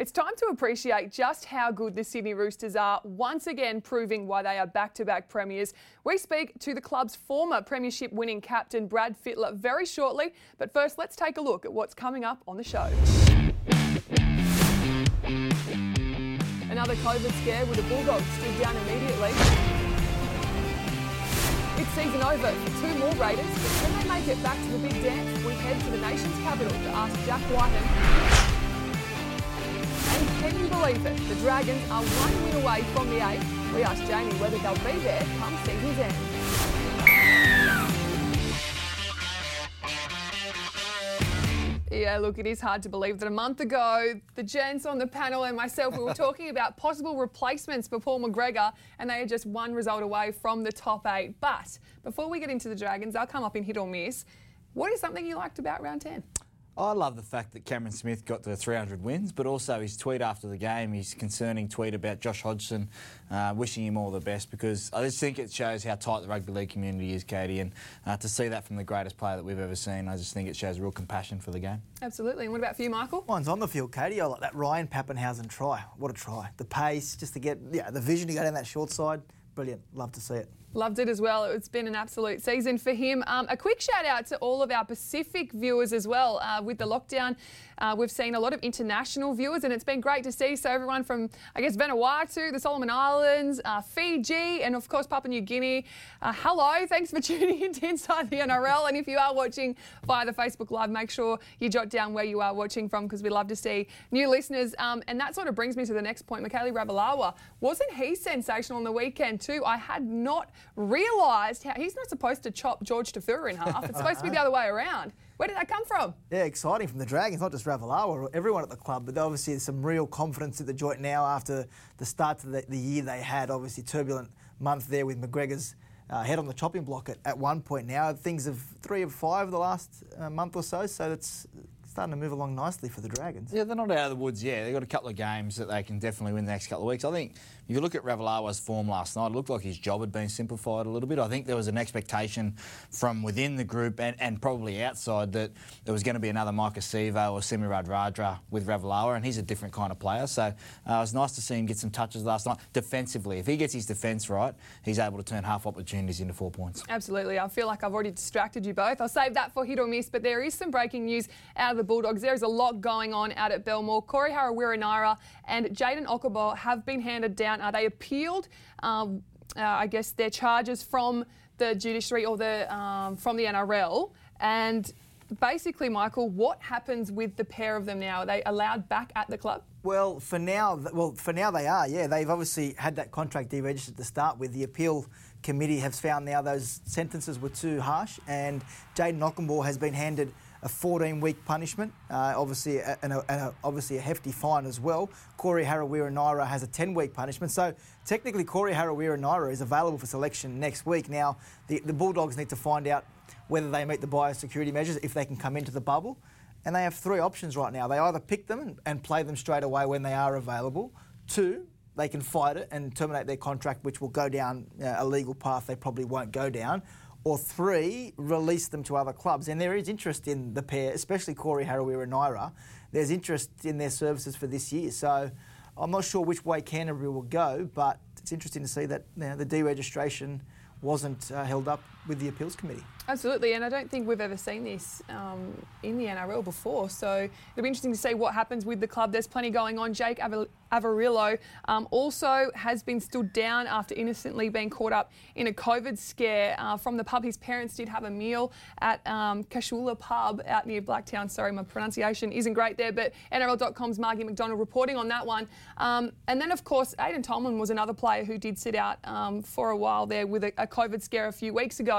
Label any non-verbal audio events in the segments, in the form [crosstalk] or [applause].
It's time to appreciate just how good the Sydney Roosters are, once again proving why they are back to back premiers. We speak to the club's former premiership winning captain, Brad Fittler, very shortly. But first, let's take a look at what's coming up on the show. Another COVID scare with the Bulldogs stood down immediately. It's season over for two more Raiders, but can they make it back to the big dance? We head to the nation's capital to ask Jack Wighton and can you believe it? The Dragons are one win away from the eight. We asked Jamie whether they'll be there come season's end. Yeah, look, it is hard to believe that a month ago, the gents on the panel and myself, we were [laughs] talking about possible replacements for Paul McGregor, and they are just one result away from the top eight. But before we get into the Dragons, I'll come up in hit or miss. What is something you liked about round 10? I love the fact that Cameron Smith got to 300 wins, but also his tweet after the game, his concerning tweet about Josh Hodgson, uh, wishing him all the best, because I just think it shows how tight the rugby league community is, Katie, and uh, to see that from the greatest player that we've ever seen, I just think it shows real compassion for the game. Absolutely. And what about for you, Michael? Mine's on the field, Katie. I like that Ryan Papenhuyzen try. What a try. The pace, just to get yeah, the vision to go down that short side. Brilliant. Love to see it. Loved it as well. It's been an absolute season for him. Um, a quick shout out to all of our Pacific viewers as well. Uh, with the lockdown, uh, we've seen a lot of international viewers, and it's been great to see. So everyone from, I guess, Vanuatu, the Solomon Islands, uh, Fiji, and of course Papua New Guinea. Uh, hello, thanks for [laughs] tuning in to Inside the NRL. And if you are watching via the Facebook Live, make sure you jot down where you are watching from because we love to see new listeners. Um, and that sort of brings me to the next point. Mikaele Ravalawa, wasn't he sensational on the weekend too? I had not realised how he's not supposed to chop George Taufua in half. It's supposed to be the [laughs] other way around. Where did that come from? Yeah, exciting from the Dragons, not just Ravalawa, or everyone at the club, but obviously there's some real confidence at the joint now after the start of the, the year they had. Obviously, turbulent month there with McGregor's uh, head on the chopping block at, at one point now. Things of three of five the last uh, month or so, so it's starting to move along nicely for the Dragons. Yeah, they're not out of the woods yet. They've got a couple of games that they can definitely win the next couple of weeks. I think if you look at Ravalawa's form last night, it looked like his job had been simplified a little bit. I think there was an expectation from within the group and, and probably outside that there was going to be another Maika Sivo or Semi Radradra with Ravalawa, and he's a different kind of player. So uh, it was nice to see him get some touches last night defensively. If he gets his defence right, he's able to turn half opportunities into four points. Absolutely. I feel like I've already distracted you both. I'll save that for hit or miss, but there is some breaking news out of the Bulldogs. There is a lot going on out at Belmore. Corey Harawira-Naera and Jayden Okunbor have been handed down. Are they appealed? um, uh, I guess, their charges from the judiciary or the um, from the NRL. And basically, Michael, what happens with the pair of them now? Are they allowed back at the club? Well, for now, well, for now they are. Yeah, they've obviously had that contract deregistered to start with. The appeal committee has found now those sentences were too harsh, and Jayden Okunbor has been handed a 14-week punishment, uh, obviously, and, a, and a, obviously a hefty fine as well. Corey Harawira-Naera has a 10-week punishment. So technically, Corey Harawira-Naera is available for selection next week. Now, the, the Bulldogs need to find out whether they meet the biosecurity measures, if they can come into the bubble. And they have three options right now. They either pick them and, and play them straight away when they are available. Two, they can fight it and terminate their contract, which will go down uh, a legal path they probably won't go down or three, release them to other clubs. And there is interest in the pair, especially Corey Harawira-Naera. There's interest in their services for this year. So I'm not sure which way Canterbury will go, but it's interesting to see that you know, the deregistration wasn't uh, held up with the appeals committee. Absolutely, and I don't think we've ever seen this um, in the NRL before. So it'll be interesting to see what happens with the club. There's plenty going on. Jake Averillo um, also has been stood down after innocently being caught up in a COVID scare uh, from the pub. His parents did have a meal at um, Casula Pub out near Blacktown. Sorry, my pronunciation isn't great there, but NRL.com's Margie McDonald reporting on that one. Um, and then, of course, Aiden Tolman was another player who did sit out um, for a while there with a, a COVID scare a few weeks ago.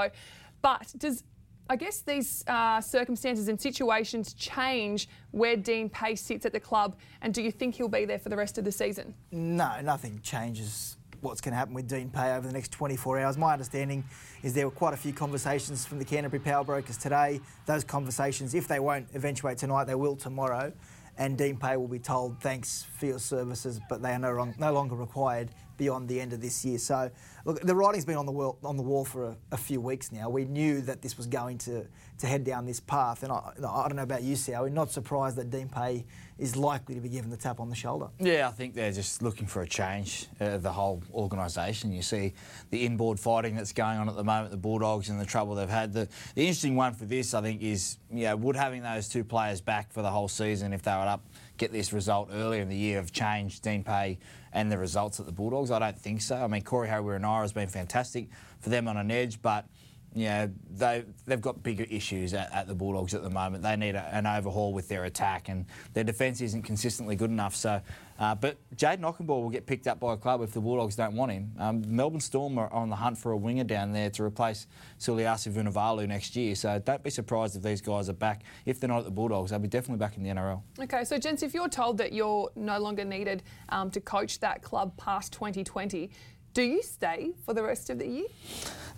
But does I guess these uh, circumstances and situations change where Dean Pay sits at the club, and do you think he'll be there for the rest of the season? No, nothing changes what's going to happen with Dean Pay over the next 24 hours. My understanding is there were quite a few conversations from the Canterbury Power Brokers today. Those conversations, if they won't eventuate tonight, they will tomorrow. And Dean Pay will be told, thanks for your services, but they are no, no longer required beyond the end of this year. So, look, the writing's been on the wall, on the wall for a, a few weeks now. We knew that this was going to, to head down this path, and I, I don't know about you, Sal. We're not surprised that Dean Pay is likely to be given the tap on the shoulder. Yeah, I think they're just looking for a change. Uh, the whole organisation. You see the inboard fighting that's going on at the moment, the Bulldogs and the trouble they've had. The, the interesting one for this, I think, is yeah, would having those two players back for the whole season if they were up get this result earlier in the year have changed Dean Pay and the results at the Bulldogs? I don't think so. I mean, Corey Harawira has been fantastic for them on an edge, but yeah, they they've got bigger issues at, at, the Bulldogs at the moment. They need a, an overhaul with their attack, and their defence isn't consistently good enough. So, uh, but Jayden Okunbor will get picked up by a club if the Bulldogs don't want him. Um, Melbourne Storm are on the hunt for a winger down there to replace Suliasi Vunivalu next year. So don't be surprised if these guys are back. If they're not at the Bulldogs, they'll be definitely back in the NRL. Okay, so gents, if you're told that you're no longer needed um, to coach that club past 2020. Do you stay for the rest of the year?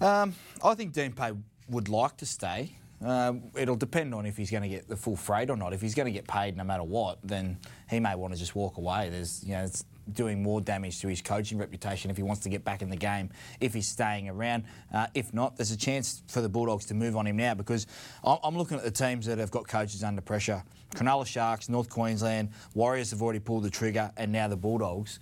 Um, I think Dean Pay would like to stay. Uh, it'll depend on if he's going to get the full freight or not. If he's going to get paid no matter what, then he may want to just walk away. There's, you know, it's doing more damage to his coaching reputation if he wants to get back in the game. If he's staying around, uh, if not, there's a chance for the Bulldogs to move on him now because I'm looking at the teams that have got coaches under pressure. Cronulla Sharks, North Queensland, Warriors have already pulled the trigger, and now the Bulldogs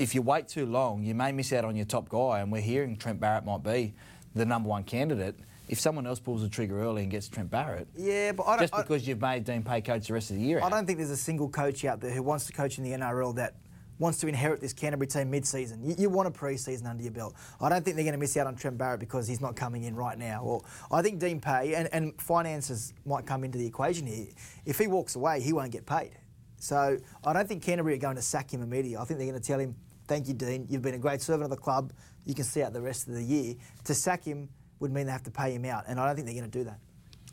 if you wait too long, you may miss out on your top guy. And we're hearing Trent Barrett might be the number one candidate. If someone else pulls the trigger early and gets Trent Barrett, yeah, but just because you've made Dean Pay coach the rest of the year, I don't think there's a single coach out there who wants to coach in the NRL that wants to inherit this Canterbury team mid-season. You, you, want a pre-season under your belt. I don't think they're going to miss out on Trent Barrett because he's not coming in right now. Or I think Dean Pay and, and finances might come into the equation here. If he walks away, he won't get paid. So I don't think Canterbury are going to sack him immediately. I think they're going to tell him Thank you, Dean. You've been a great servant of the club. You can see out the rest of the year. To sack him would mean they have to pay him out, and I don't think they're going to do that.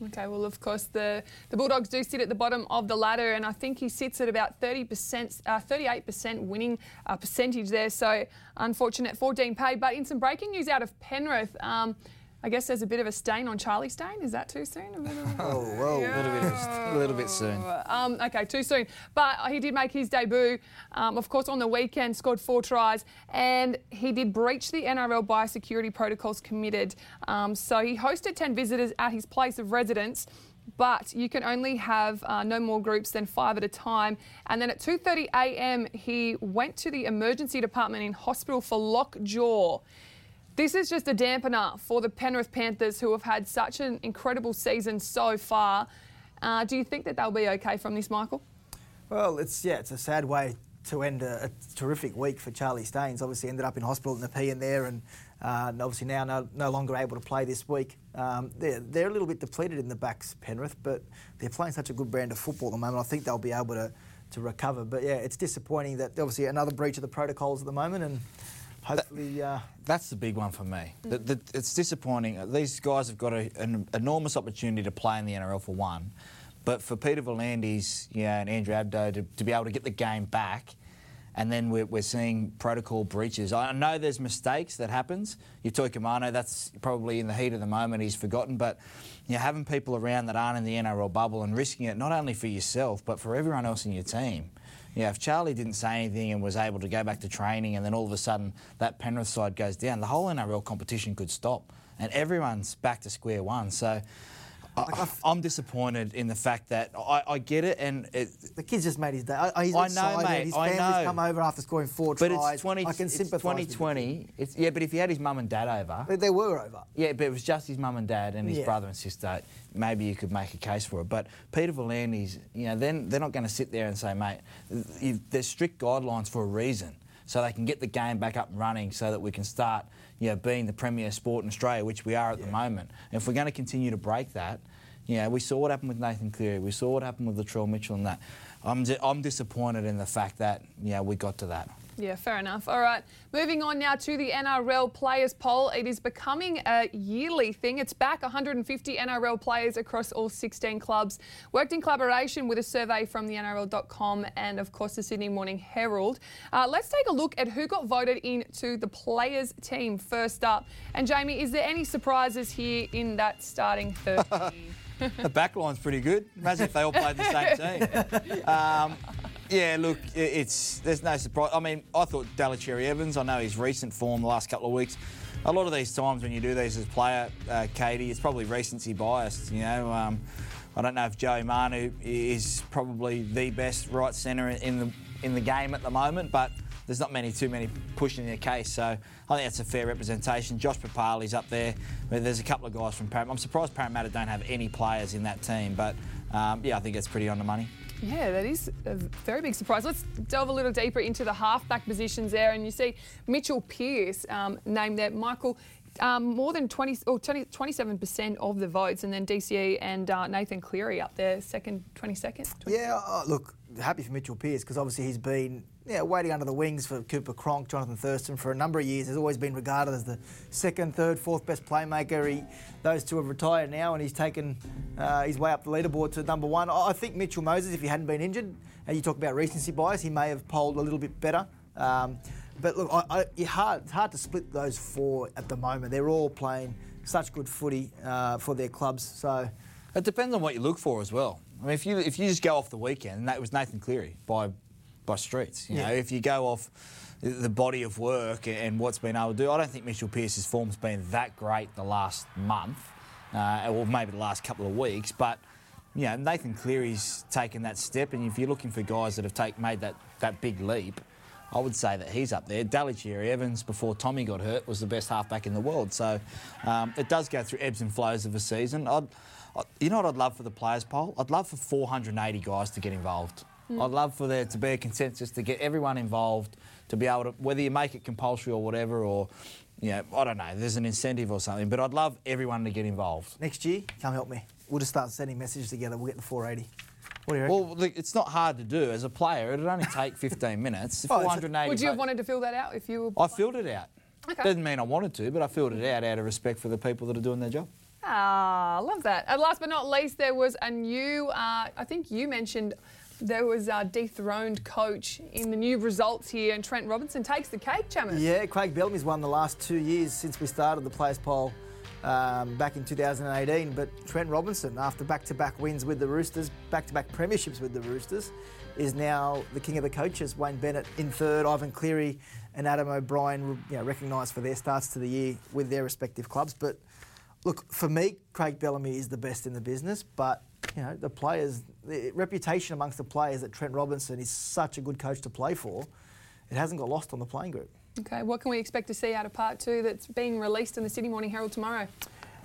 Okay, well, of course, the, the Bulldogs do sit at the bottom of the ladder, and I think he sits at about 30%, uh, 38% winning uh, percentage there. So, unfortunate for Dean Pay. But in some breaking news out of Penrith, um, I guess there's a bit of a stain on Charlie Staines. Is that too soon? [laughs] oh, whoa. Yeah. A, little bit, a little bit soon. Um, okay, too soon. But he did make his debut, um, of course, on the weekend, scored four tries, and he did breach the NRL biosecurity protocols committed. Um, so he hosted 10 visitors at his place of residence but you can only have uh, no more groups than five at a time. And then at 2:30 a.m., he went to the emergency department in hospital for lockjaw. This is just a dampener for the Penrith Panthers, who have had such an incredible season so far. Uh, do you think that they'll be okay from this, Michael? Well, it's yeah, it's a sad way to end a, a terrific week for Charlie Staines. Obviously, ended up in hospital in the P in there, and uh, obviously now no, no, longer able to play this week. Um, they're, they're a little bit depleted in the backs, Penrith, but they're playing such a good brand of football at the moment. I think they'll be able to to recover. But yeah, it's disappointing that obviously another breach of the protocols at the moment, and hopefully. Uh, that's the big one for me. Mm. The, the, it's disappointing. These guys have got a, an enormous opportunity to play in the NRL for one, but for Peter V'landys yeah, and Andrew Abdo to, to be able to get the game back and then we're, we're, seeing protocol breaches. I know there's mistakes that happens. Yutoi Kamano, that's probably in the heat of the moment he's forgotten, but you know, having people around that aren't in the NRL bubble and risking it not only for yourself but for everyone else in your team yeah, if Charlie didn't say anything and was able to go back to training and then all of a sudden that Penrith side goes down, the whole NRL competition could stop and everyone's back to square one. So I, am disappointed in the fact that I, I get it, and it, the kid's just made his day. I, he's I know, mate. His family's I know. come over after scoring four but tries. It's 20, I can sympathise. 2020. It's, yeah, but if he had his mum and dad over, but they were over. Yeah, but it was just his mum and dad and his yeah. brother and sister. Maybe you could make a case for it. But Peter V'landys, you know, then they're not going to sit there and say, mate, there's strict guidelines for a reason so they can get the game back up and running so that we can start you know, being the premier sport in Australia, which we are at yeah. the moment. And if we're going to continue to break that, yeah, we saw what happened with Nathan Cleary. We saw what happened with Latrell Mitchell and that. I'm, I'm disappointed in the fact that, yeah, we got to that. Yeah, fair enough. All right, moving on now to the NRL Players Poll. It is becoming a yearly thing. It's back 150 NRL players across all 16 clubs. Worked in collaboration with a survey from the NRL.com and, of course, the Sydney Morning Herald. Uh, let's take a look at who got voted into the players team first up. And, Jamie, is there any surprises here in that starting 13? [laughs] the backline's pretty good. Imagine if they all played the same [laughs] team. Um, Yeah, look, it's there's no surprise. I mean, I thought Daly Cherry-Evans. I know his recent form the last couple of weeks. A lot of these times when you do these as player, uh, Katie, it's probably recency biased. You know, um, I don't know if Joey Manu is probably the best right centre in the in the game at the moment, but there's not many too many pushing their case. So I think that's a fair representation. Josh Papali's up there. But There's a couple of guys from Parramatta. I'm surprised Parramatta don't have any players in that team, but um, yeah, I think it's pretty on the money. Yeah, that is a very big surprise. Let's delve a little deeper into the halfback positions there, and you see Mitchell Pearce um, named there. Michael, um, more than 20 or 20, 27% of the votes, and then DCE and uh, Nathan Cleary up there, second, 22nd. Yeah, uh, look, happy for Mitchell Pearce because obviously he's been yeah, waiting under the wings for Cooper Cronk, Jonathan Thurston for a number of years. Has always been regarded as the second, third, fourth best playmaker. He, those two have retired now, and he's taken uh, his way up the leaderboard to number one. I think Mitchell Moses, if he hadn't been injured, and you talk about recency bias, he may have polled a little bit better. Um, but look, I, I, it's, hard, it's hard to split those four at the moment. They're all playing such good footy uh, for their clubs. So It depends on what you look for as well. I mean, if you if you just go off the weekend, and that was Nathan Cleary by by streets. You Yeah. know, if you go off the body of work and what's been able to do, I don't think Mitchell Pearce's form's been that great the last month, uh, or maybe the last couple of weeks. But you know, Nathan Cleary's taken that step, and if you're looking for guys that have take, made that that big leap. I would say that he's up there. Daly Cherry-Evans, before Tommy got hurt, was the best halfback in the world. So um, it does go through ebbs and flows of a season. I'd, I, you know what I'd love for the players poll? I'd love for 480 guys to get involved. I'd love for there to be a consensus to get everyone involved, to be able to, whether you make it compulsory or whatever, or, you know, I don't know, there's an incentive or something, but I'd love everyone to get involved. next year, come help me. We'll just start sending messages together. We'll get the 480. What do you reckon? Well, look, it's not hard to do. As a player, it'd only take [laughs] 15 minutes. Oh, 480 Would you have wanted to fill that out if you were. I filled it out. Okay. Doesn't mean I wanted to, but I filled it out out of respect for the people that are doing their job. Ah, I love that. And last but not least, there was a new, uh, I think you mentioned there was a dethroned coach in the new results here, and Trent Robinson takes the cake, Chammas. Yeah, Craig Bellamy's won the last two years since we started the players poll um, back in 2018. But Trent Robinson, after back-to-back wins with the Roosters, back-to-back premierships with the Roosters, is now the king of the coaches. Wayne Bennett in third, Ivan Cleary and Adam O'Brien, you know, recognised for their starts to the year with their respective clubs. But look, for me, Craig Bellamy is the best in the business, but you know the players, the reputation amongst the players that Trent Robinson is such a good coach to play for, it hasn't got lost on the playing group. Okay, what can we expect to see out of part two that's being released in the Sydney Morning Herald tomorrow?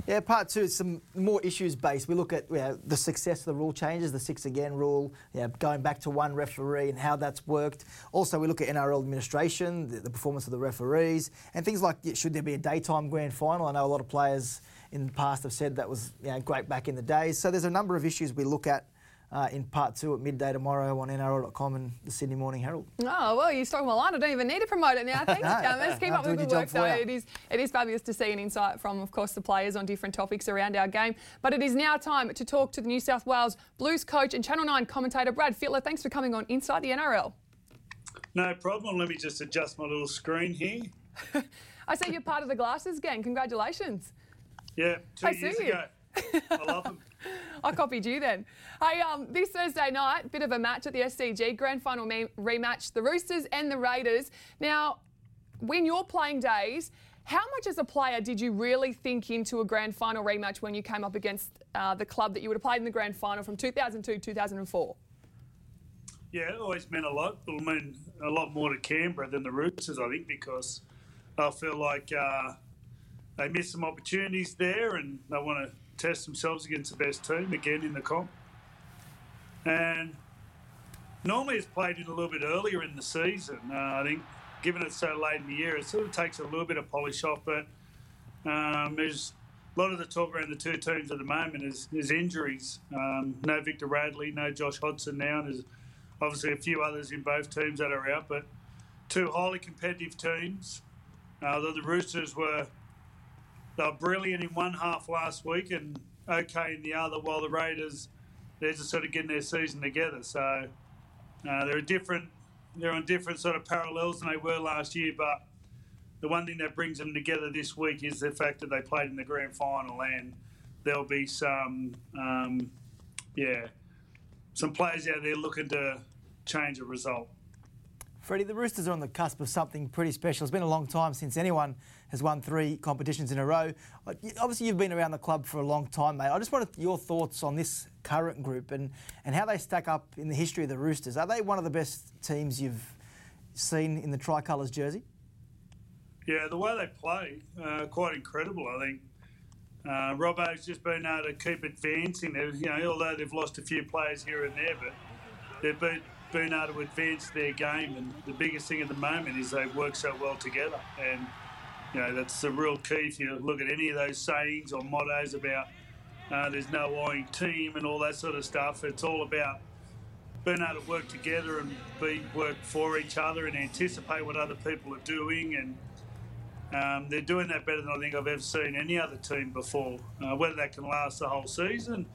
Yeah, part two is some more issues based. We look at you know, the success of the rule changes, the six again rule, you know, going back to one referee and how that's worked. Also, we look at NRL administration, the, the performance of the referees, and things like should there be a daytime grand final? I know a lot of players in the past have said that was you know, great back in the days. So there's a number of issues we look at. Uh, in part two at midday tomorrow on NRL.com and the Sydney Morning Herald. Oh, well, you're talking a lot. I don't even need to promote it now. [laughs] Thanks, No, Chammas. Keep no, up with the work, though. It is, it is fabulous to see an insight from, of course, the players on different topics around our game. But it is now time to talk to the New South Wales Blues coach and Channel 9 commentator Brad Fittler. Thanks for coming on Inside the NRL. No problem. Let me just adjust my little screen here. [laughs] I see you're part of the Glasses gang. Congratulations. Yeah, two I years see you. ago. I love them. [laughs] I copied you then. Hey, um, this Thursday night, bit of a match at the SCG Grand Final me- rematch: the Roosters and the Raiders. Now, when you're playing days, how much as a player did you really think into a Grand Final rematch when you came up against uh, the club that you would have played in the Grand Final from 2002 2004? Yeah, it always meant a lot. It'll mean a lot more to Canberra than the Roosters, I think, because I feel like uh, they missed some opportunities there and they want to test themselves against the best team again in the comp. And normally it's played in a little bit earlier in the season. Uh, I think, given it's so late in the year, it sort of takes a little bit of polish off. But um, there's a lot of the talk around the two teams at the moment is, is injuries. Um, no Victor Radley, no Josh Hodgson now. And there's obviously a few others in both teams that are out, but two highly competitive teams. Uh, the, the Roosters were they were brilliant in one half last week and okay in the other, while the Raiders they're just sort of getting their season together. So uh, they're a different, they're on different sort of parallels than they were last year. But the one thing that brings them together this week is the fact that they played in the grand final, and there'll be some, um, yeah, some players out there looking to change a result. Freddie, the Roosters are on the cusp of something pretty special. It's been a long time since anyone has won three competitions in a row. Obviously, you've been around the club for a long time, mate. I just wanted your thoughts on this current group and, and how they stack up in the history of the Roosters. Are they one of the best teams you've seen in the tricolours jersey? Yeah, the way they play, uh, quite incredible, I think. Uh, Robbo's just been able to keep advancing. You know, although they've lost a few players here and there, but they've been been able to advance their game. And the biggest thing at the moment is they work so well together. And, you know, that's the real key if you look at any of those sayings or mottos about uh, there's no lying team and all that sort of stuff. It's all about being able to work together and be work for each other and anticipate what other people are doing. And um, they're doing that better than I think I've ever seen any other team before. Uh, whether that can last the whole season,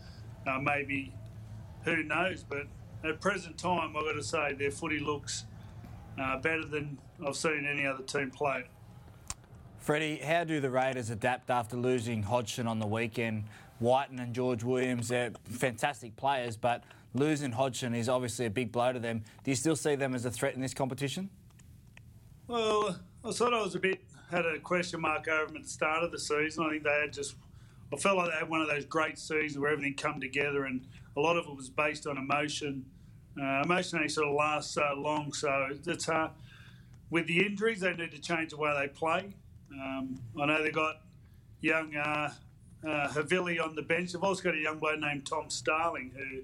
uh, maybe who knows, but at present time, I've got to say their footy looks uh, better than I've seen any other team play. Freddie, how do the Raiders adapt after losing Hodgson on the weekend? Wighton and George Williams, they're fantastic players, but losing Hodgson is obviously a big blow to them. Do you still see them as a threat in this competition? Well, I thought I was a bit had a question mark over them at the start of the season. I think they had just, I felt like they had one of those great seasons where everything come together and a lot of it was based on emotion. Uh, emotion only sort of lasts so long, so it's uh, with the injuries they need to change the way they play. Um, I know they got young uh, uh, Havili on the bench. They've also got a young boy named Tom Starling who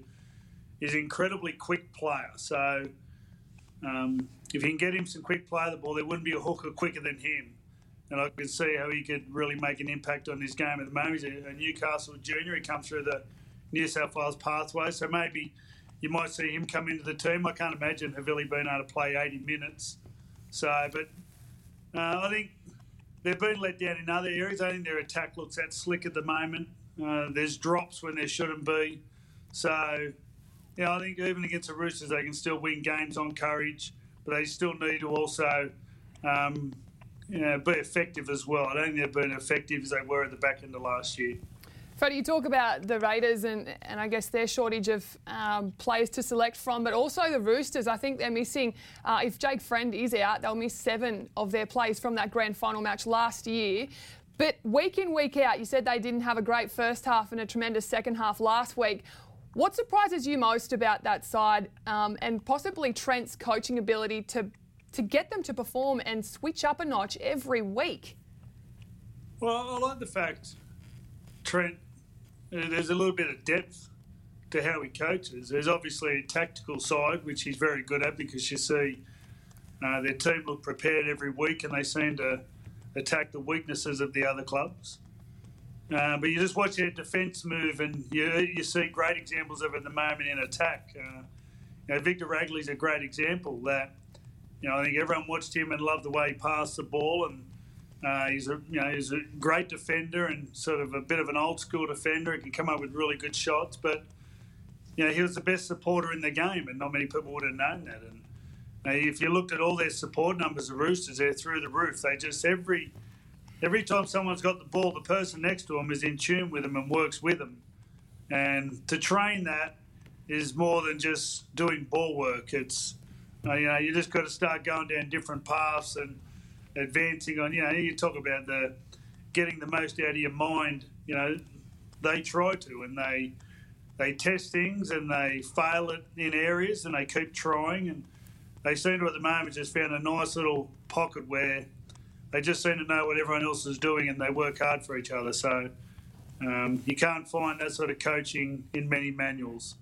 is an incredibly quick player. So um, if you can get him some quick play of the ball, there wouldn't be a hooker quicker than him. And I can see how he could really make an impact on this game at the moment. He's a, a Newcastle junior. He comes through the New South Wales pathway. So maybe you might see him come into the team. I can't imagine Havili being able to play 80 minutes. So, but uh, I think they've been let down in other areas. I think their attack looks that slick at the moment. Uh, there's drops when there shouldn't be. So, yeah, I think even against the Roosters, they can still win games on courage, but they still need to also um, you know, be effective as well. I don't think they've been effective as they were at the back end of last year. Freddie, you talk about the Raiders and, and I guess their shortage of um, players to select from, but also the Roosters. I think they're missing, uh, if Jake Friend is out, they'll miss seven of their players from that grand final match last year. But week in, week out, you said they didn't have a great first half and a tremendous second half last week. What surprises you most about that side um, and possibly Trent's coaching ability to, to get them to perform and switch up a notch every week? Well, I like the fact Trent there's a little bit of depth to how he coaches. There's obviously a tactical side, which he's very good at because you see uh, their team look prepared every week and they seem to attack the weaknesses of the other clubs. Uh, but you just watch their defence move and you, you see great examples of it at the moment in attack. Uh, you know, Victor Radley's a great example that, you know, I think everyone watched him and loved the way he passed the ball and uh, he's a you know he's a great defender and sort of a bit of an old school defender. He can come up with really good shots, but you know he was the best supporter in the game, and not many people would have known that. And uh, if you looked at all their support numbers, the Roosters, they're through the roof. They just every every time someone's got the ball, the person next to them is in tune with them and works with them. And to train that is more than just doing ball work. It's you know you just got to start going down different paths and advancing on. You know, you talk about the getting the most out of your mind. You know, they try to, and they they test things and they fail it in areas, and they keep trying, and they seem to at the moment just found a nice little pocket where they just seem to know what everyone else is doing, and they work hard for each other. So. Um, you can't find that sort of coaching in many manuals.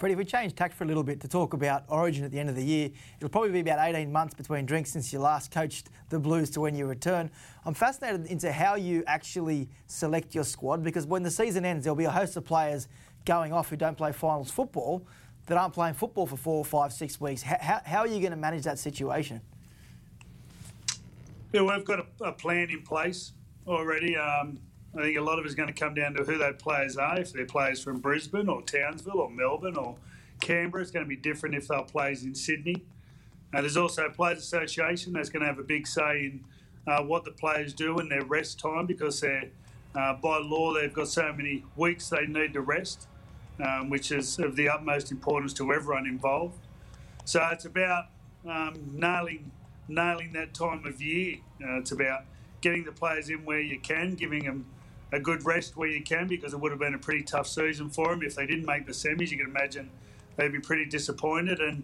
Freddie, if we change tack for a little bit to talk about Origin at the end of the year, it'll probably be about 18 months between drinks since you last coached the Blues to when you return. I'm fascinated into how you actually select your squad because when the season ends, there'll be a host of players going off who don't play finals football that aren't playing football for four, five, six weeks. How, how are you going to manage that situation? Yeah, we've got a, a plan in place already. Um, I think a lot of it is going to come down to who those players are. If they're players from Brisbane or Townsville or Melbourne or Canberra, it's going to be different if they're players in Sydney. Uh, there's also a Players Association that's going to have a big say in uh, what the players do in their rest time because they're, uh, by law they've got so many weeks they need to rest, um, which is of the utmost importance to everyone involved. So it's about um, nailing nailing that time of year. Uh, it's about getting the players in where you can, giving them a good rest where you can, because it would have been a pretty tough season for them if they didn't make the semis. You can imagine they'd be pretty disappointed, and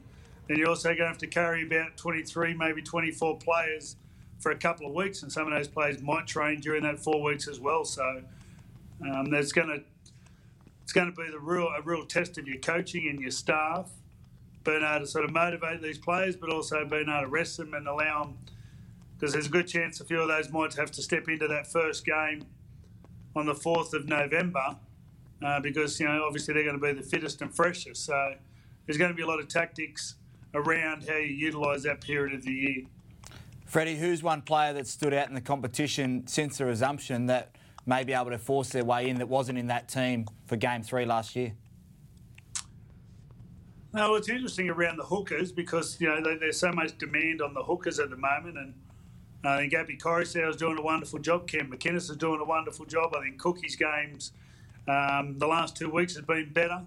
then you're also going to have to carry about 23, maybe 24 players for a couple of weeks, and some of those players might train during that four weeks as well. So um, there's going to it's going to be the real a real test of your coaching and your staff being able to sort of motivate these players, but also being able to rest them and allow them, because there's a good chance a few of those might have to step into that first game on the 4th of November, uh, because, you know, obviously they're going to be the fittest and freshest. So there's going to be a lot of tactics around how you utilise that period of the year. Freddie, who's one player that stood out in the competition since the resumption that may be able to force their way in that wasn't in that team for game three last year? No, it's interesting around the hookers because you know there's so much demand on the hookers at the moment, and I think Gabby Koroisau is doing a wonderful job. Cam McInnes is doing a wonderful job. I think Cookie's games um, the last two weeks has been better.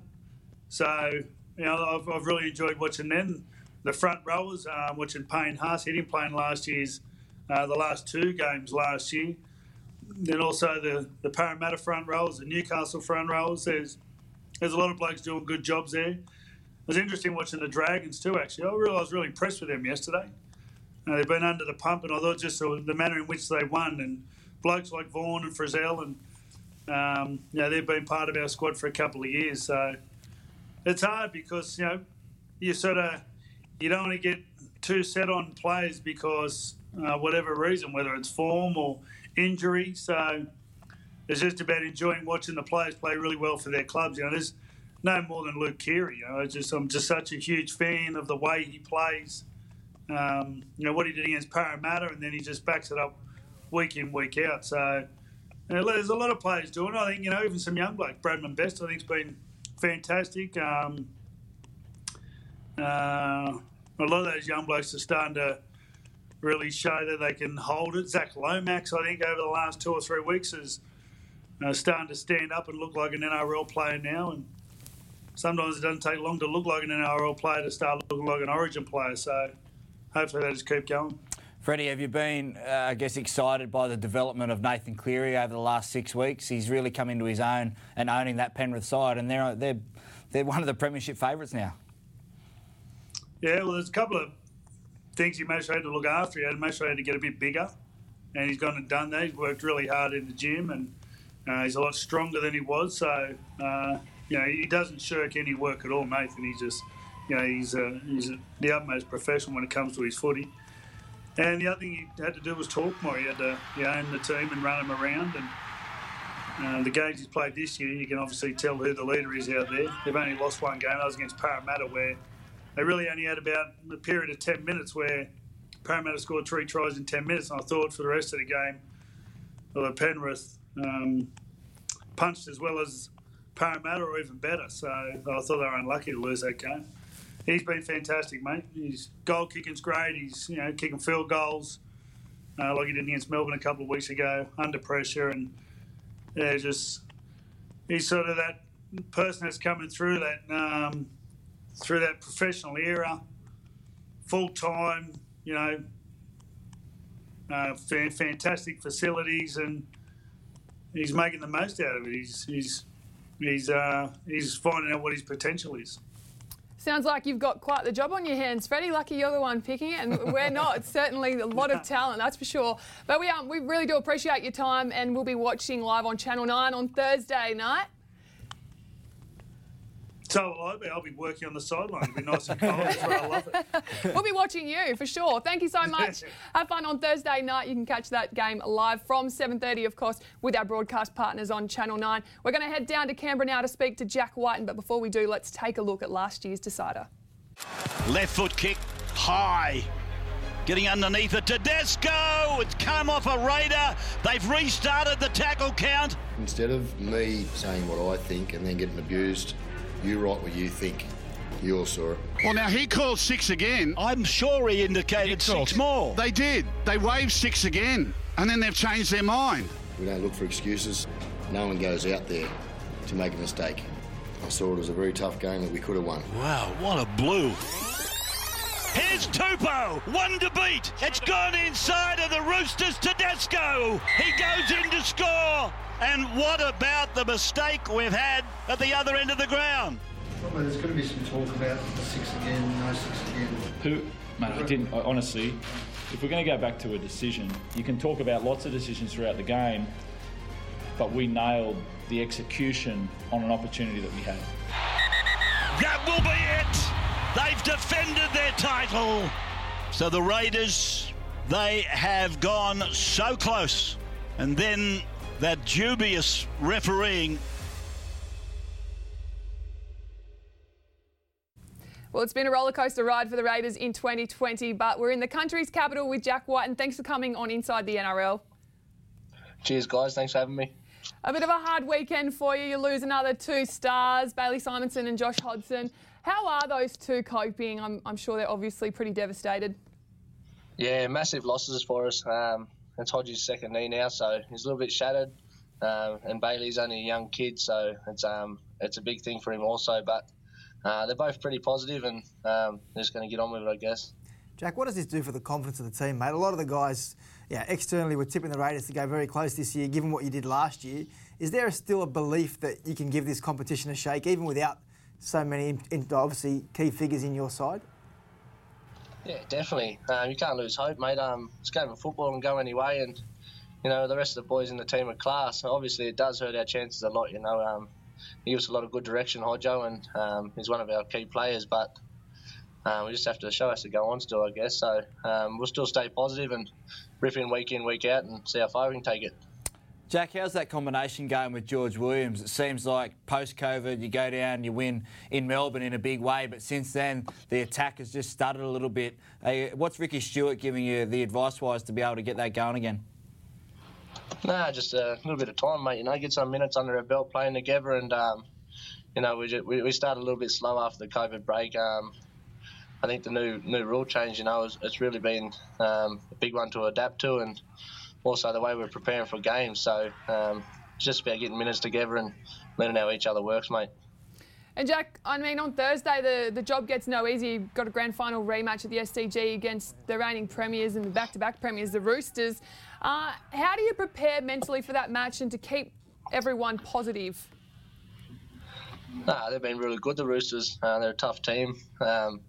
So you know I've, I've really enjoyed watching them. The front rowers, uh, watching Payne Haas, he didn't play in last year's uh, the last two games last year. Then also the the Parramatta front rowers, the Newcastle front rowers. There's there's a lot of blokes doing good jobs there. It was interesting watching the Dragons too. Actually, I, really, I was really impressed with them yesterday. Uh, they've been under the pump, and I thought just the, the manner in which they won, and blokes like Vaughan and Frizell, and um, you know, they've been part of our squad for a couple of years. So it's hard because you know you sort of you don't want to get too set on players because uh, whatever reason, whether it's form or injury. So it's just about enjoying watching the players play really well for their clubs. You know, there's no more than Luke Keary. You know, just I'm just such a huge fan of the way he plays. Um, you know what he did against Parramatta, and then he just backs it up week in week out. So you know, there's a lot of players doing. I think you know even some young blokes. Bradman Best, I think, has been fantastic. Um, uh, a lot of those young blokes are starting to really show that they can hold it. Zac Lomax, I think, over the last two or three weeks is uh, starting to stand up and look like an NRL player now. And sometimes it doesn't take long to look like an NRL player to start looking like an Origin player. So hopefully they just keep going. Freddie, have you been, uh, I guess, excited by the development of Nathan Cleary over the last six weeks? He's really come into his own and owning that Penrith side, and they're they're they're one of the premiership favourites now. Yeah, well, there's a couple of things he most had to look after. He had most had to get a bit bigger, and he's gone and done that. He's worked really hard in the gym, and uh, he's a lot stronger than he was. So uh, you know, he doesn't shirk any work at all, Nathan. He just, you know, he's uh, he's the utmost professional when it comes to his footy. And the other thing he had to do was talk more. He had to you know, own the team and run them around. And uh, the games he's played this year, you can obviously tell who the leader is out there. They've only lost one game. That was against Parramatta, where they really only had about a period of 10 minutes where Parramatta scored three tries in 10 minutes. And I thought for the rest of the game, well, Penrith um, punched as well as Parramatta or even better. So I thought they were unlucky to lose that game. He's been fantastic, mate. His goal kicking's great. He's you know kicking field goals uh, like he did against Melbourne a couple of weeks ago, under pressure, and yeah, just he's sort of that person that's coming through that um, through that professional era, full time. You know, uh, fantastic facilities, and he's making the most out of it. He's he's he's uh, he's finding out what his potential is. Sounds like you've got quite the job on your hands, Freddie. Lucky you're the one picking it, and we're not. Certainly a lot of talent, that's for sure. But we um, we really do appreciate your time, and we'll be watching live on Channel Nine on Thursday night. So will I be. I'll be working on the sideline. It'll be nice and cold. I love it. [laughs] we'll be watching you for sure. Thank you so much. [laughs] Have fun on Thursday night. You can catch that game live from 7:30, of course, with our broadcast partners on Channel 9. We're going to head down to Canberra now to speak to Jack Wighton. But before we do, let's take a look at last year's decider. Left foot kick high. Getting underneath it. Tedesco! It's come off a Raider. They've restarted the tackle count. Instead of me saying what I think and then getting abused, you write what you think. You all saw it. Well, now he called six again. I'm sure he indicated six more. They did. They waved six again, and then they've changed their mind. We don't look for excuses. No one goes out there to make a mistake. I saw it as a very tough game that we could have won. Wow, what a blue. Here's Tupou, one to beat. It's gone inside of the Roosters. Tedesco. He goes in to score. And what about the mistake we've had at the other end of the ground? Well, there's going to be some talk about six again, no six again. Who, mate, I didn't, I, honestly, if we're going to go back to a decision, you can talk about lots of decisions throughout the game, but we nailed the execution on an opportunity that we had. That will be it. They've defended their title. So the Raiders, they have gone so close. And then that dubious refereeing Well, it's been a rollercoaster ride for the Raiders in 2020, but we're in the country's capital with Jack Wighton, and thanks for coming on Inside the NRL. Cheers, guys. Thanks for having me. A bit of a hard weekend for you. You lose another two stars, Bailey Simonsson and Josh Hodgson. How are those two coping? I'm, I'm sure they're obviously pretty devastated. Yeah, massive losses for us. Um, it's Hodges' second knee now, so he's a little bit shattered. Um, and Bailey's only a young kid, so it's um, it's a big thing for him also. But uh, they're both pretty positive, and um, they're just going to get on with it, I guess. Jack, what does this do for the confidence of the team, mate? A lot of the guys, yeah, externally were tipping the Raiders to go very close this year, given what you did last year. Is there still a belief that you can give this competition a shake, even without so many, obviously, key figures in your side? Yeah, definitely. Um, you can't lose hope, mate. Um, it's game of football and go anyway, and you know the rest of the boys in the team are class. Obviously, it does hurt our chances a lot. You know, um, he gives a lot of good direction, Hodjo, and um, he's one of our key players. But um, we just have to show us to go on still, I guess. So um, we'll still stay positive and rip in week in, week out, and see how far we can take it. Jack, how's that combination going with George Williams? It seems like post COVID, you go down, you win in Melbourne in a big way, but since then, the attack has just stuttered a little bit. what's Ricky Stuart giving you the advice wise to be able to get that going again? Nah, just a little bit of time, mate. You know, get some minutes under our belt playing together, and um, you know, we, just, we, we started a little bit slow after the COVID break. Um, I think the new new rule change, you know, it's, it's really been um, a big one to adapt to, and also the way we're preparing for games. So um, it's just about getting minutes together and learning how each other works, mate. And Jack, I mean, on Thursday, the, the job gets no easier. You've got a grand final rematch at the SCG against the reigning premiers and the back to back premiers, the Roosters. Uh, how do you prepare mentally for that match and to keep everyone positive? Nah, they've been really good, the Roosters. Uh, they're a tough team. Um,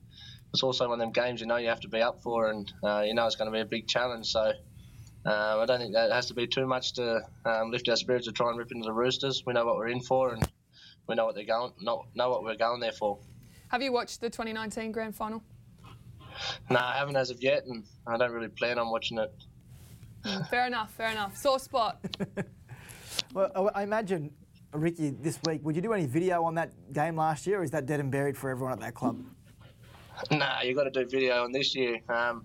it's also one of them games you know you have to be up for, and uh, you know it's going to be a big challenge. So um, I don't think that has to be too much to um, lift our spirits to try and rip into the Roosters. We know what we're in for, and we know what they're going, know, know what we're going there for. Have you watched the 2019 Grand Final? No, I haven't as of yet, and I don't really plan on watching it. Mm, fair enough, fair enough. Sore spot. [laughs] well, I imagine, Ricky, this week, would you do any video on that game last year, or is that dead and buried for everyone at that club? Nah, you've got to do video on this year. Um,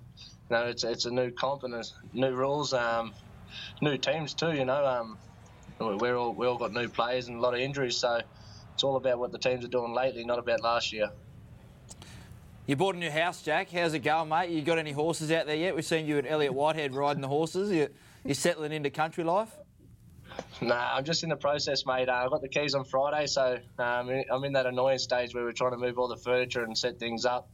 you know, it's it's a new comp and there's new rules, um, new teams too. You know, um, we're all we all got new players and a lot of injuries, so it's all about what the teams are doing lately, not about last year. You bought a new house, Jack. How's it going, mate? You got any horses out there yet? We've seen you and Elliott Whitehead riding the horses. You, you settling into country life? Nah, I'm just in the process, mate. Uh, I got the keys on Friday, so um, I'm in that annoying stage where we're trying to move all the furniture and set things up.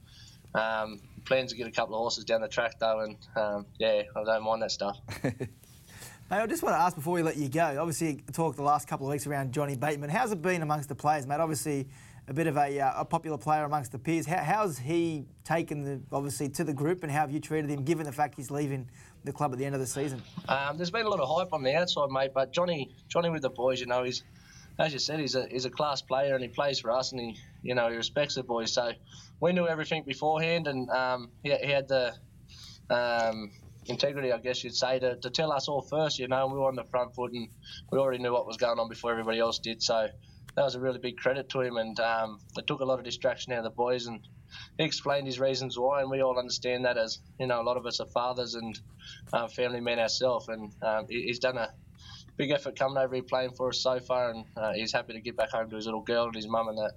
Um, plans to get a couple of horses down the track though, and um, yeah, I don't mind that stuff. [laughs] Mate, I just want to ask before we let you go. Obviously, talked the last couple of weeks around Johnny Bateman. How's it been amongst the players, mate? Obviously, a bit of a, uh, a popular player amongst the peers. How, how's he taken the obviously to the group, and how have you treated him, given the fact he's leaving the club at the end of the season? Um, there's been a lot of hype on the outside, mate, but Johnny, Johnny with the boys, you know, he's as you said, he's a he's a class player and he plays for us and he you know he respects the boys. So we knew everything beforehand, and um, he, he, had the um, integrity, I guess you'd say, to, to tell us all first. You know, we were on the front foot and we already knew what was going on before everybody else did. So that was a really big credit to him, and um, it took a lot of distraction out of the boys. And he explained his reasons why, and we all understand that as you know, a lot of us are fathers and uh, family men ourselves, and um, he's done a big effort coming over here playing for us so far, and uh, he's happy to get back home to his little girl and his mum and that.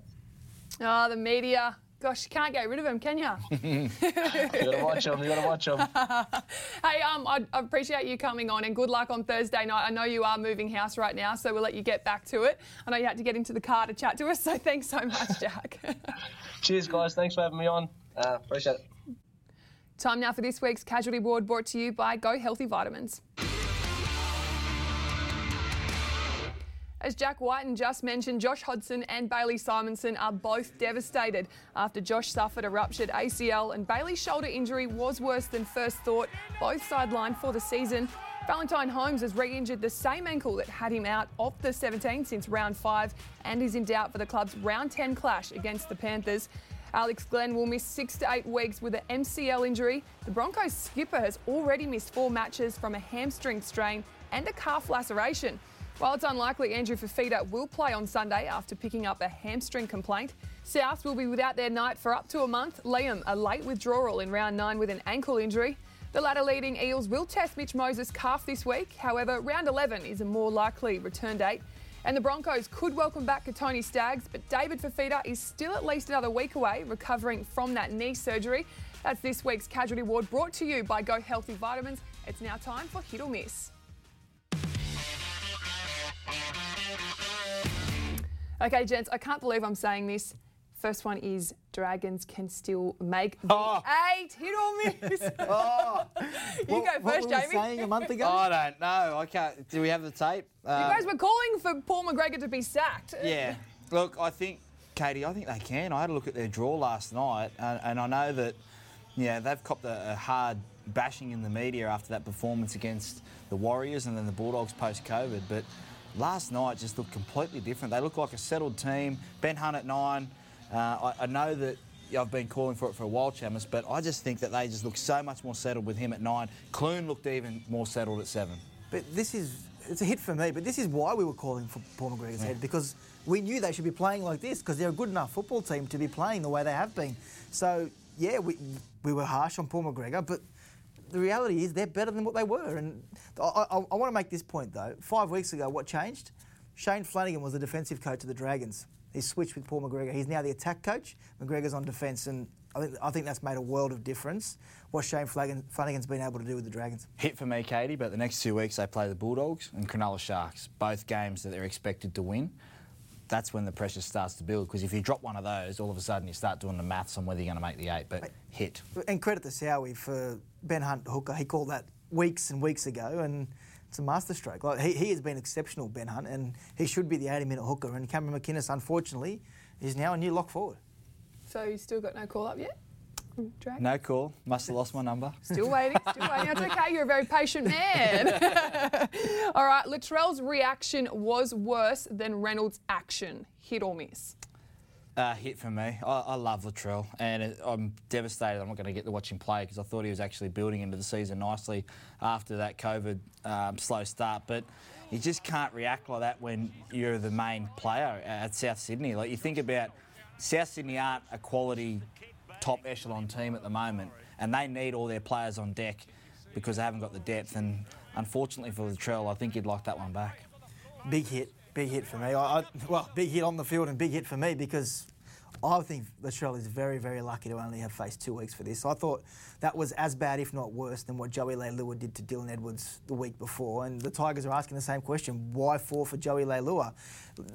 Oh, the media. Gosh, you can't get rid of him, can you? [laughs] you gotta watch him. You gotta watch him. [laughs] hey, um, I, I, appreciate you coming on, and good luck on Thursday night. I know you are moving house right now, so we'll let you get back to it. I know you had to get into the car to chat to us, so thanks so much, [laughs] Jack. Cheers, guys. Thanks for having me on. Uh, appreciate it. Time now for this week's Casualty Board brought to you by Go Healthy Vitamins. As Jack Wighton just mentioned, Josh Hodgson and Bailey Simonsson are both devastated after Josh suffered a ruptured ACL and Bailey's shoulder injury was worse than first thought, both sidelined for the season. Valentine Holmes has re injured the same ankle that had him out of the 17 since round 5 and is in doubt for the club's round 10 clash against the Panthers. Alex Glenn will miss six to eight weeks with an MCL injury. The Broncos skipper has already missed four matches from a hamstring strain and a calf laceration. While it's unlikely Andrew Fifita will play on Sunday after picking up a hamstring complaint, South will be without their Knight for up to a month. Liam, a late withdrawal in round nine with an ankle injury. The ladder leading Eels will test Mitch Moses' calf this week. However, round 11 is a more likely return date. And the Broncos could welcome back Tony Staggs, but David Fifita is still at least another week away recovering from that knee surgery. That's this week's Casualty Ward brought to you by Go Healthy Vitamins. It's now time for Hit or Miss. Okay, gents, I can't believe I'm saying this. First one is Dragons can still make the Oh. eight hit or miss. [laughs] [laughs] Oh, you what, go what first, were we Jamie. saying a month ago? I don't know. I can't. Do we have the tape? You Um, guys were calling for Paul McGregor to be sacked. [laughs] Yeah. Look, I think, Katie, I think they can. I had a look at their draw last night, and, and I know that, yeah, they've copped a, a hard bashing in the media after that performance against the Warriors and then the Bulldogs post COVID. But last night just looked completely different. They look like a settled team. Ben Hunt at nine. Uh, I, I know that. I've been calling for it for a while, Chammas, but I just think that they just look so much more settled with him at nine. Clune looked even more settled at seven. But this is it's a hit for me. But this is why we were calling for Paul McGregor's head because we knew they should be playing like this because they're a good enough football team to be playing the way they have been. So yeah, we we were harsh on Paul McGregor, but the reality is they're better than what they were. And I, I, I want to make this point though. Five weeks ago, what changed? Shane Flanagan was the defensive coach of the Dragons. He switched with Paul McGregor. He's now the attack coach. McGregor's on defence, and I think, I think that's made a world of difference. What Shane Flanagan, Flanagan's been able to do with the Dragons. hit for me, Katie, but the next two weeks they play the Bulldogs and Cronulla Sharks, both games that they're expected to win. That's when the pressure starts to build because if you drop one of those, all of a sudden you start doing the maths on whether you're going to make the eight. But hit. And credit to Sowie for Ben Hunt hooker. He called that weeks and weeks ago, and it's a masterstroke. Like he, he has been exceptional, Ben Hunt, and he should be the 80-minute hooker. And Cameron McInnes, unfortunately, is now a new lock forward. So you still got no call up yet? No call. Must have lost my number. Still waiting, still waiting. It's okay, you're a very patient man. [laughs] All right, Latrell's reaction was worse than Reynolds' action. Hit or miss? Uh, hit for me. I, I love Latrell, and it, I'm devastated. I'm not going to get to watch him play because I thought he was actually building into the season nicely after that COVID um, slow start. But you just can't react like that when you're the main player at South Sydney. Like you think about South Sydney aren't a quality top echelon team at the moment, and they need all their players on deck because they haven't got the depth. And unfortunately for Latrell, I think he'd like that one back. Big hit, big hit for me. I, I, well, big hit on the field and big hit for me because I think Latrell is very, very lucky to only have faced two weeks for this. I thought that was as bad, if not worse, than what Joey Leilua did to Dylan Edwards the week before. And the Tigers are asking the same question: Why four for Joey Leilua?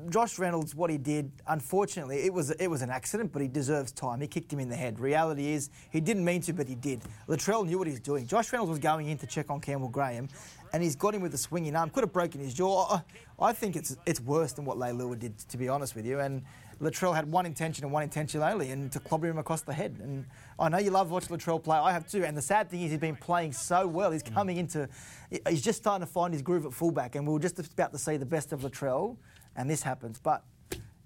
Josh Reynolds, what he did, unfortunately, it was it was an accident, but he deserves time. He kicked him in the head. Reality is, he didn't mean to, but he did. Latrell knew what he was doing. Josh Reynolds was going in to check on Campbell Graham, and he's got him with a swinging arm. Could have broken his jaw. I, think it's it's worse than what Leilua did, to be honest with you. And Latrell had one intention and one intention only, and to clobber him across the head. And I know you love watching Latrell play. I have too. And the sad thing is, he's been playing so well. He's mm. coming into, he's just starting to find his groove at fullback, and we were just about to see the best of Latrell, and this happens. But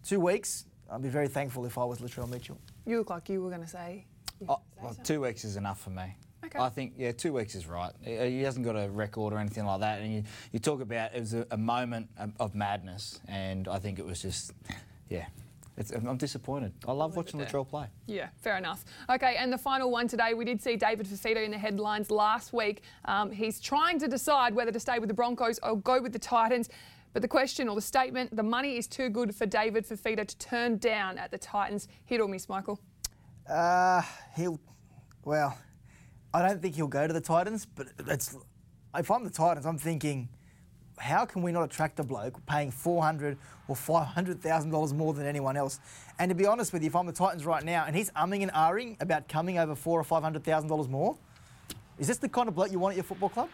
two weeks, I'd be very thankful if I was Latrell Mitchell. You look like you were going to say. Oh, well, two weeks is enough for me. Okay. I think, yeah, two weeks is right. He he hasn't got a record or anything like that. And you, you talk about it was a, a moment of, of madness, and I think it was just, yeah. It's, I'm disappointed. I love watching there. Latrell play. Yeah, fair enough. Okay, and the final one today, we did see David Fifita in the headlines last week. Um, he's trying to decide whether to stay with the Broncos or go with the Titans. But the question or the statement, the money is too good for David Fifita to turn down at the Titans. Hit or miss, Michael? Uh, he'll, well, I don't think he'll go to the Titans, but it's, if I'm the Titans, I'm thinking, how can we not attract a bloke paying four hundred or five hundred thousand dollars more than anyone else? And to be honest with you, if I'm the Titans right now and he's umming and ahhing about coming over four or five hundred thousand dollars more, is this the kind of bloke you want at your football club?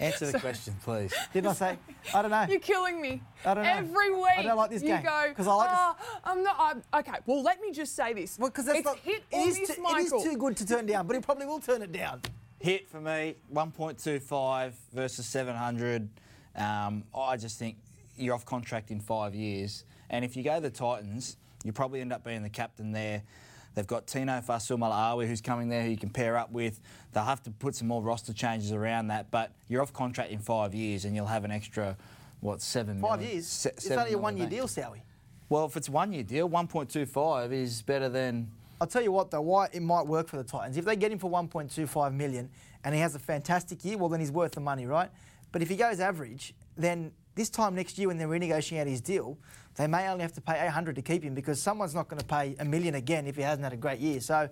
Answer the question, please. [laughs] Didn't I say? I don't know. You're killing me. I don't know. Every week. I don't like this you game, go, 'cause I like to- oh, I'm not. I'm, okay, well, let me just say this. Well, because that's it's not. hit it or is too, it is too good to turn down, but he probably will turn it down. Hit for me, 1.25 versus 700. Um, I just think you're off contract in five years. And if you go to the Titans, you probably end up being the captain there. They've got Tino Fa'asuamaleaui who's coming there who you can pair up with. They'll have to put some more roster changes around that, but you're off contract in five years and you'll have an extra, what, seven Five million? years. Se- it's only a one year deal, Sowie. Well, if it's one year deal, 1.25 is better than. I'll tell you what, though, why it might work for the Titans. If they get him for 1.25 million and he has a fantastic year, well, then he's worth the money, right? But if he goes average, then this time next year when they're renegotiating his deal, they may only have to pay 800 to keep him because someone's not going to pay a million again if he hasn't had a great year. So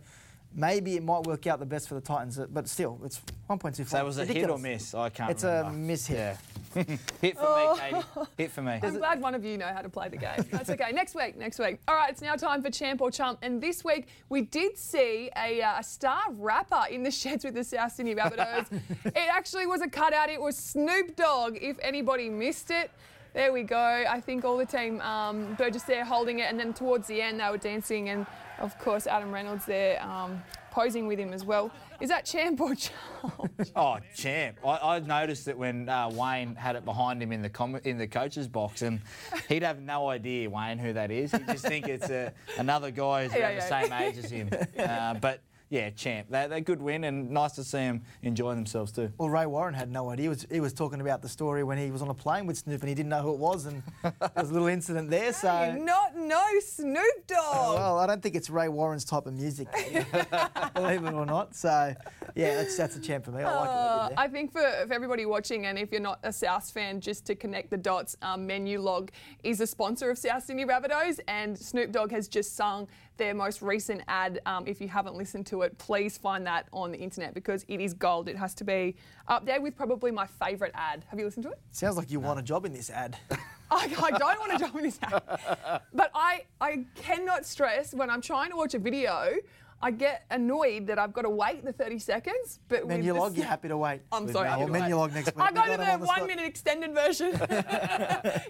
maybe it might work out the best for the Titans, uh, but still, it's 1.25. So was it hit or Ridiculous. miss? I can't It's a miss hit. Yeah. [laughs] hit for Oh. me, Katie. Hit for me. I'm glad one of you know how to play the game. That's okay. [laughs] next week, next week. All right, it's now time for Champ or Chump. And this week, we did see a, uh, a star rapper in the [laughs] sheds with the South Sydney Rabbitohs. it actually was a cutout. It was Snoop Dogg, if anybody missed it. There we go. I think all the team, um, Burgess there holding it, and then towards the end, they were dancing. And of course, Adam Reynolds there um, posing with him as well. Is that Champ or Chump? Oh, champ! I, I noticed that when uh, Wayne had it behind him in the com- in the coach's box, and he'd have no idea Wayne who that is. He'd just think it's a, another guy who's Yeah, around the same age as him. [laughs] Uh, but yeah, champ. They, they're good win, and nice to see them enjoying themselves too. Well, Ray Warren had no idea. He was, he was talking about the story when he was on a plane with Snoop and he didn't know who it was, and [laughs] there was a little incident there. So, Not no Snoop Dogg. well, I don't think it's Ray Warren's type of music, [laughs] [laughs] believe it or not. So, yeah, that's that's a champ for me. I like Uh, what they there. I think for, for everybody watching, and if you're not a South fan, just to connect the dots, um, Menulog is a sponsor of South Sydney Rabbitohs, and Snoop Dogg has just sung their most recent ad. Um, if you haven't listened to it, please find that on the internet because it is gold. It has to be up there with probably my favourite ad. Have you listened to it? Sounds like you want a job in this ad. [laughs] I, I don't want a job in this ad. [laughs] But I, I cannot stress when I'm trying to watch a video, I get annoyed that I've got to wait the 30 seconds. But with Menu the log, s- you're happy to wait. I'm sorry. Menu- happy to Menu wait. log next [laughs] week. I We got got to the on the one spot. minute extended version. [laughs]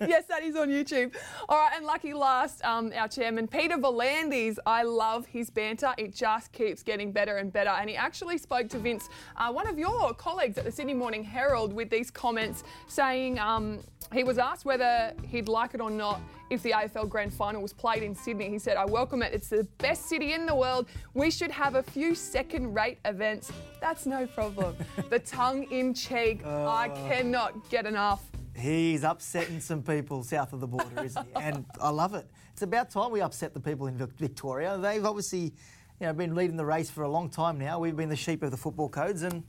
yes, that is on YouTube. All right, and lucky last, um, our chairman, Peter V'landys. I love his banter. It just keeps getting better and better. And he actually spoke to Vince, uh, one of your colleagues at the Sydney Morning Herald, with these comments saying um, he was asked whether he'd like it or not if the AFL Grand Final was played in Sydney. He said, I welcome it. It's the best city in the world. We should have a few second rate events. That's no problem. [laughs] the tongue in cheek. I oh. cannot get enough. He's upsetting some people south of the border, isn't he? And I love it. It's about time we upset the people in Victoria. They've obviously, you know, been leading the race for a long time now. We've been the sheep of the football codes, and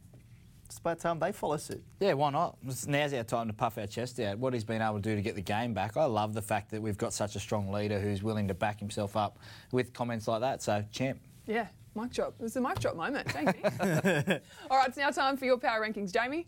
it's about time they follow suit. Yeah, why not? Now's our time to puff our chest out. What he's been able to do to get the game back. I love the fact that we've got such a strong leader who's willing to back himself up with comments like that. So, champ. Yeah, mic drop. It was a mic drop moment. Thank you. [laughs] All right, it's now time for your power rankings. Jamie?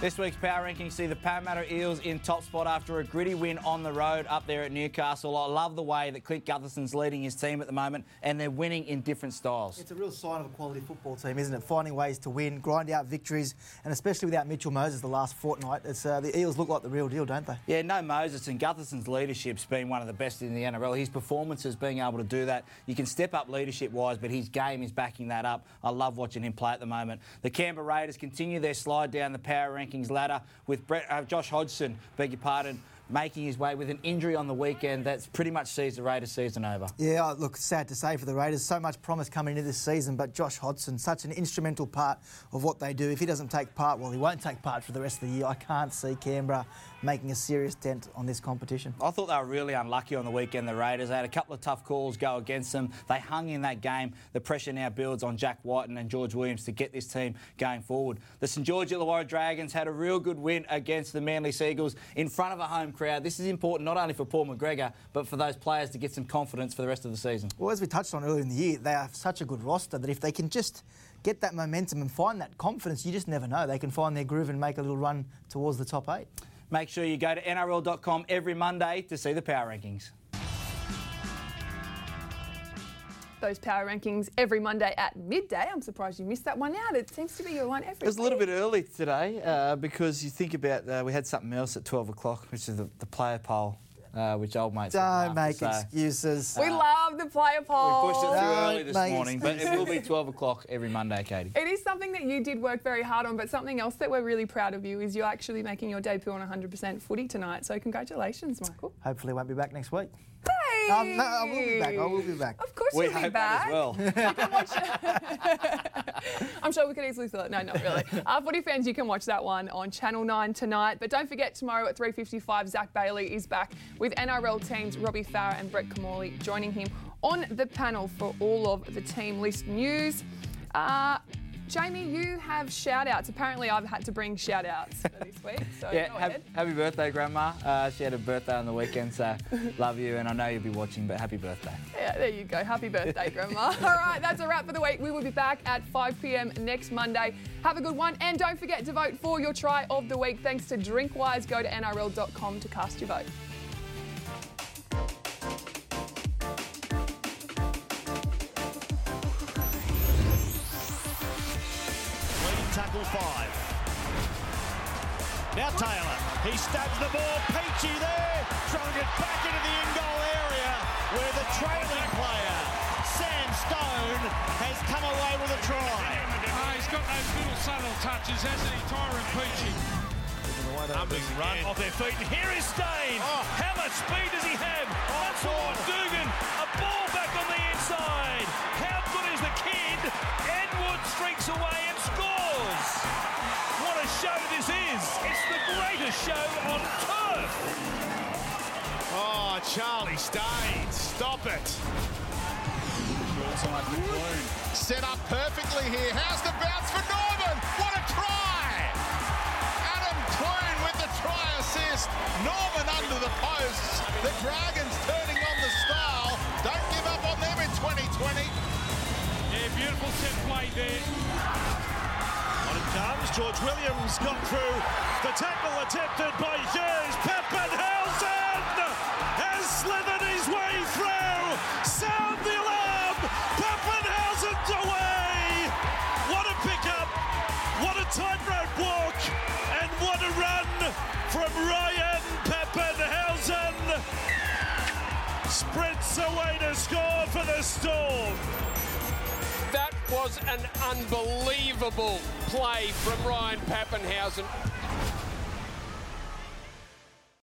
This week's power rankings see the Parramatta Eels in top spot after a gritty win on the road up there at Newcastle. I love the way that Clint Gutherson's leading his team at the moment, and they're winning in different styles. It's a real sign of a quality football team, isn't it? Finding ways to win, grind out victories, and especially without Mitchell Moses the last fortnight, it's, uh, the Eels look like the real deal, don't they? Yeah, no Moses and Gutherson's leadership's been one of the best in the NRL. His performances being able to do that. You can step up leadership wise, but his game is backing that up. I love watching him play at the moment. The Canberra Raiders continue their slide down the power rankings ladder with Brett, uh, Josh Hodgson, beg your pardon, making his way with an injury on the weekend that's pretty much sees the Raiders season over. Yeah, look, sad to say for the Raiders. So much promise coming into this season, but Josh Hodgson, such an instrumental part of what they do. If he doesn't take part, well, he won't take part for the rest of the year. I can't see Canberra making a serious dent on this competition. I thought they were really unlucky on the weekend, the Raiders. They had a couple of tough calls go against them. They hung in that game. The pressure now builds on Jack Wighton and George Williams to get this team going forward. The St George Illawarra Dragons had a real good win against the Manly Sea Eagles in front of a home crowd. This is important not only for Paul McGregor, but for those players to get some confidence for the rest of the season. Well, as we touched on earlier in the year, they have such a good roster that if they can just get that momentum and find that confidence, you just never know. They can find their groove and make a little run towards the top eight. Make sure you go to NRL.com every Monday to see the power rankings. Those power rankings every Monday at midday. I'm surprised you missed that one out. It seems to be your one every It was a little bit early today uh, because you think about uh, we had something else at 12 o'clock, which is the, the player poll, uh, which old mates. Don't make excuses. We love the player poll. We pushed it too Don't early this make morning, but it will be 12 o'clock every Monday, Katie. It is something that you did work very hard on, but something else that we're really proud of you is you're actually making your debut on 100% footy tonight. So congratulations, Michael. Hopefully, won't be back next week. Hey! Um, no, I will be back. I will be back. Of course We you'll be back. that as well. [laughs] [laughs] I'm sure we could easily fill it. No, not really. [laughs] uh, footy fans, you can watch that one on Channel 9 tonight. But don't forget, tomorrow at 3.55, Zach Bailey is back with NRL teams Robbie Farah and Brett Kimmorley joining him on the panel for all of the team list news. Uh, Jamie, you have shout outs. Apparently, I've had to bring shout outs for this week. So Yeah, ahead. happy birthday, Grandma. Uh, she had a birthday on the weekend, so [laughs] love you, and I know you'll be watching, but happy birthday. Yeah, there you go. Happy birthday, [laughs] Grandma. [laughs] All right, that's a wrap for the week. We will be back at 5 p.m. next Monday. Have a good one. And don't forget to vote for your try of the week. Thanks to Drinkwise. Go to nrl.com to cast your vote. He stabs the ball. Peachey there. Trying to get back into the in goal area where the trailing player, Sam Stone, has come away with a try. Oh, he's got those little subtle touches, hasn't he, Tyrone Peachey? Humbling run off their feet. And here is Staines. Oh. How much speed does he have? Oh, That's for Dugan. A ball back on the inside. How good is the kid? Edward streaks away It's the greatest show on turf. Oh, Charlie Staines. Stop it. Set up perfectly here. How's the bounce for Norman? What a try! Adam Clune with the try assist. Norman under the posts. The Dragons turning on the style. Don't give up on them in 2020. Yeah, beautiful set play there. Comes. George Williams got through. The tackle attempted by Hughes. Papenhuyzen has slithered his way through. Sound the alarm. Papenhuyzen's away. What a pickup. What a tightrope walk. And what a run from Ryan Papenhuyzen. Sprints away to score for the Storm. That was an unbelievable play from Ryan Papenhuyzen.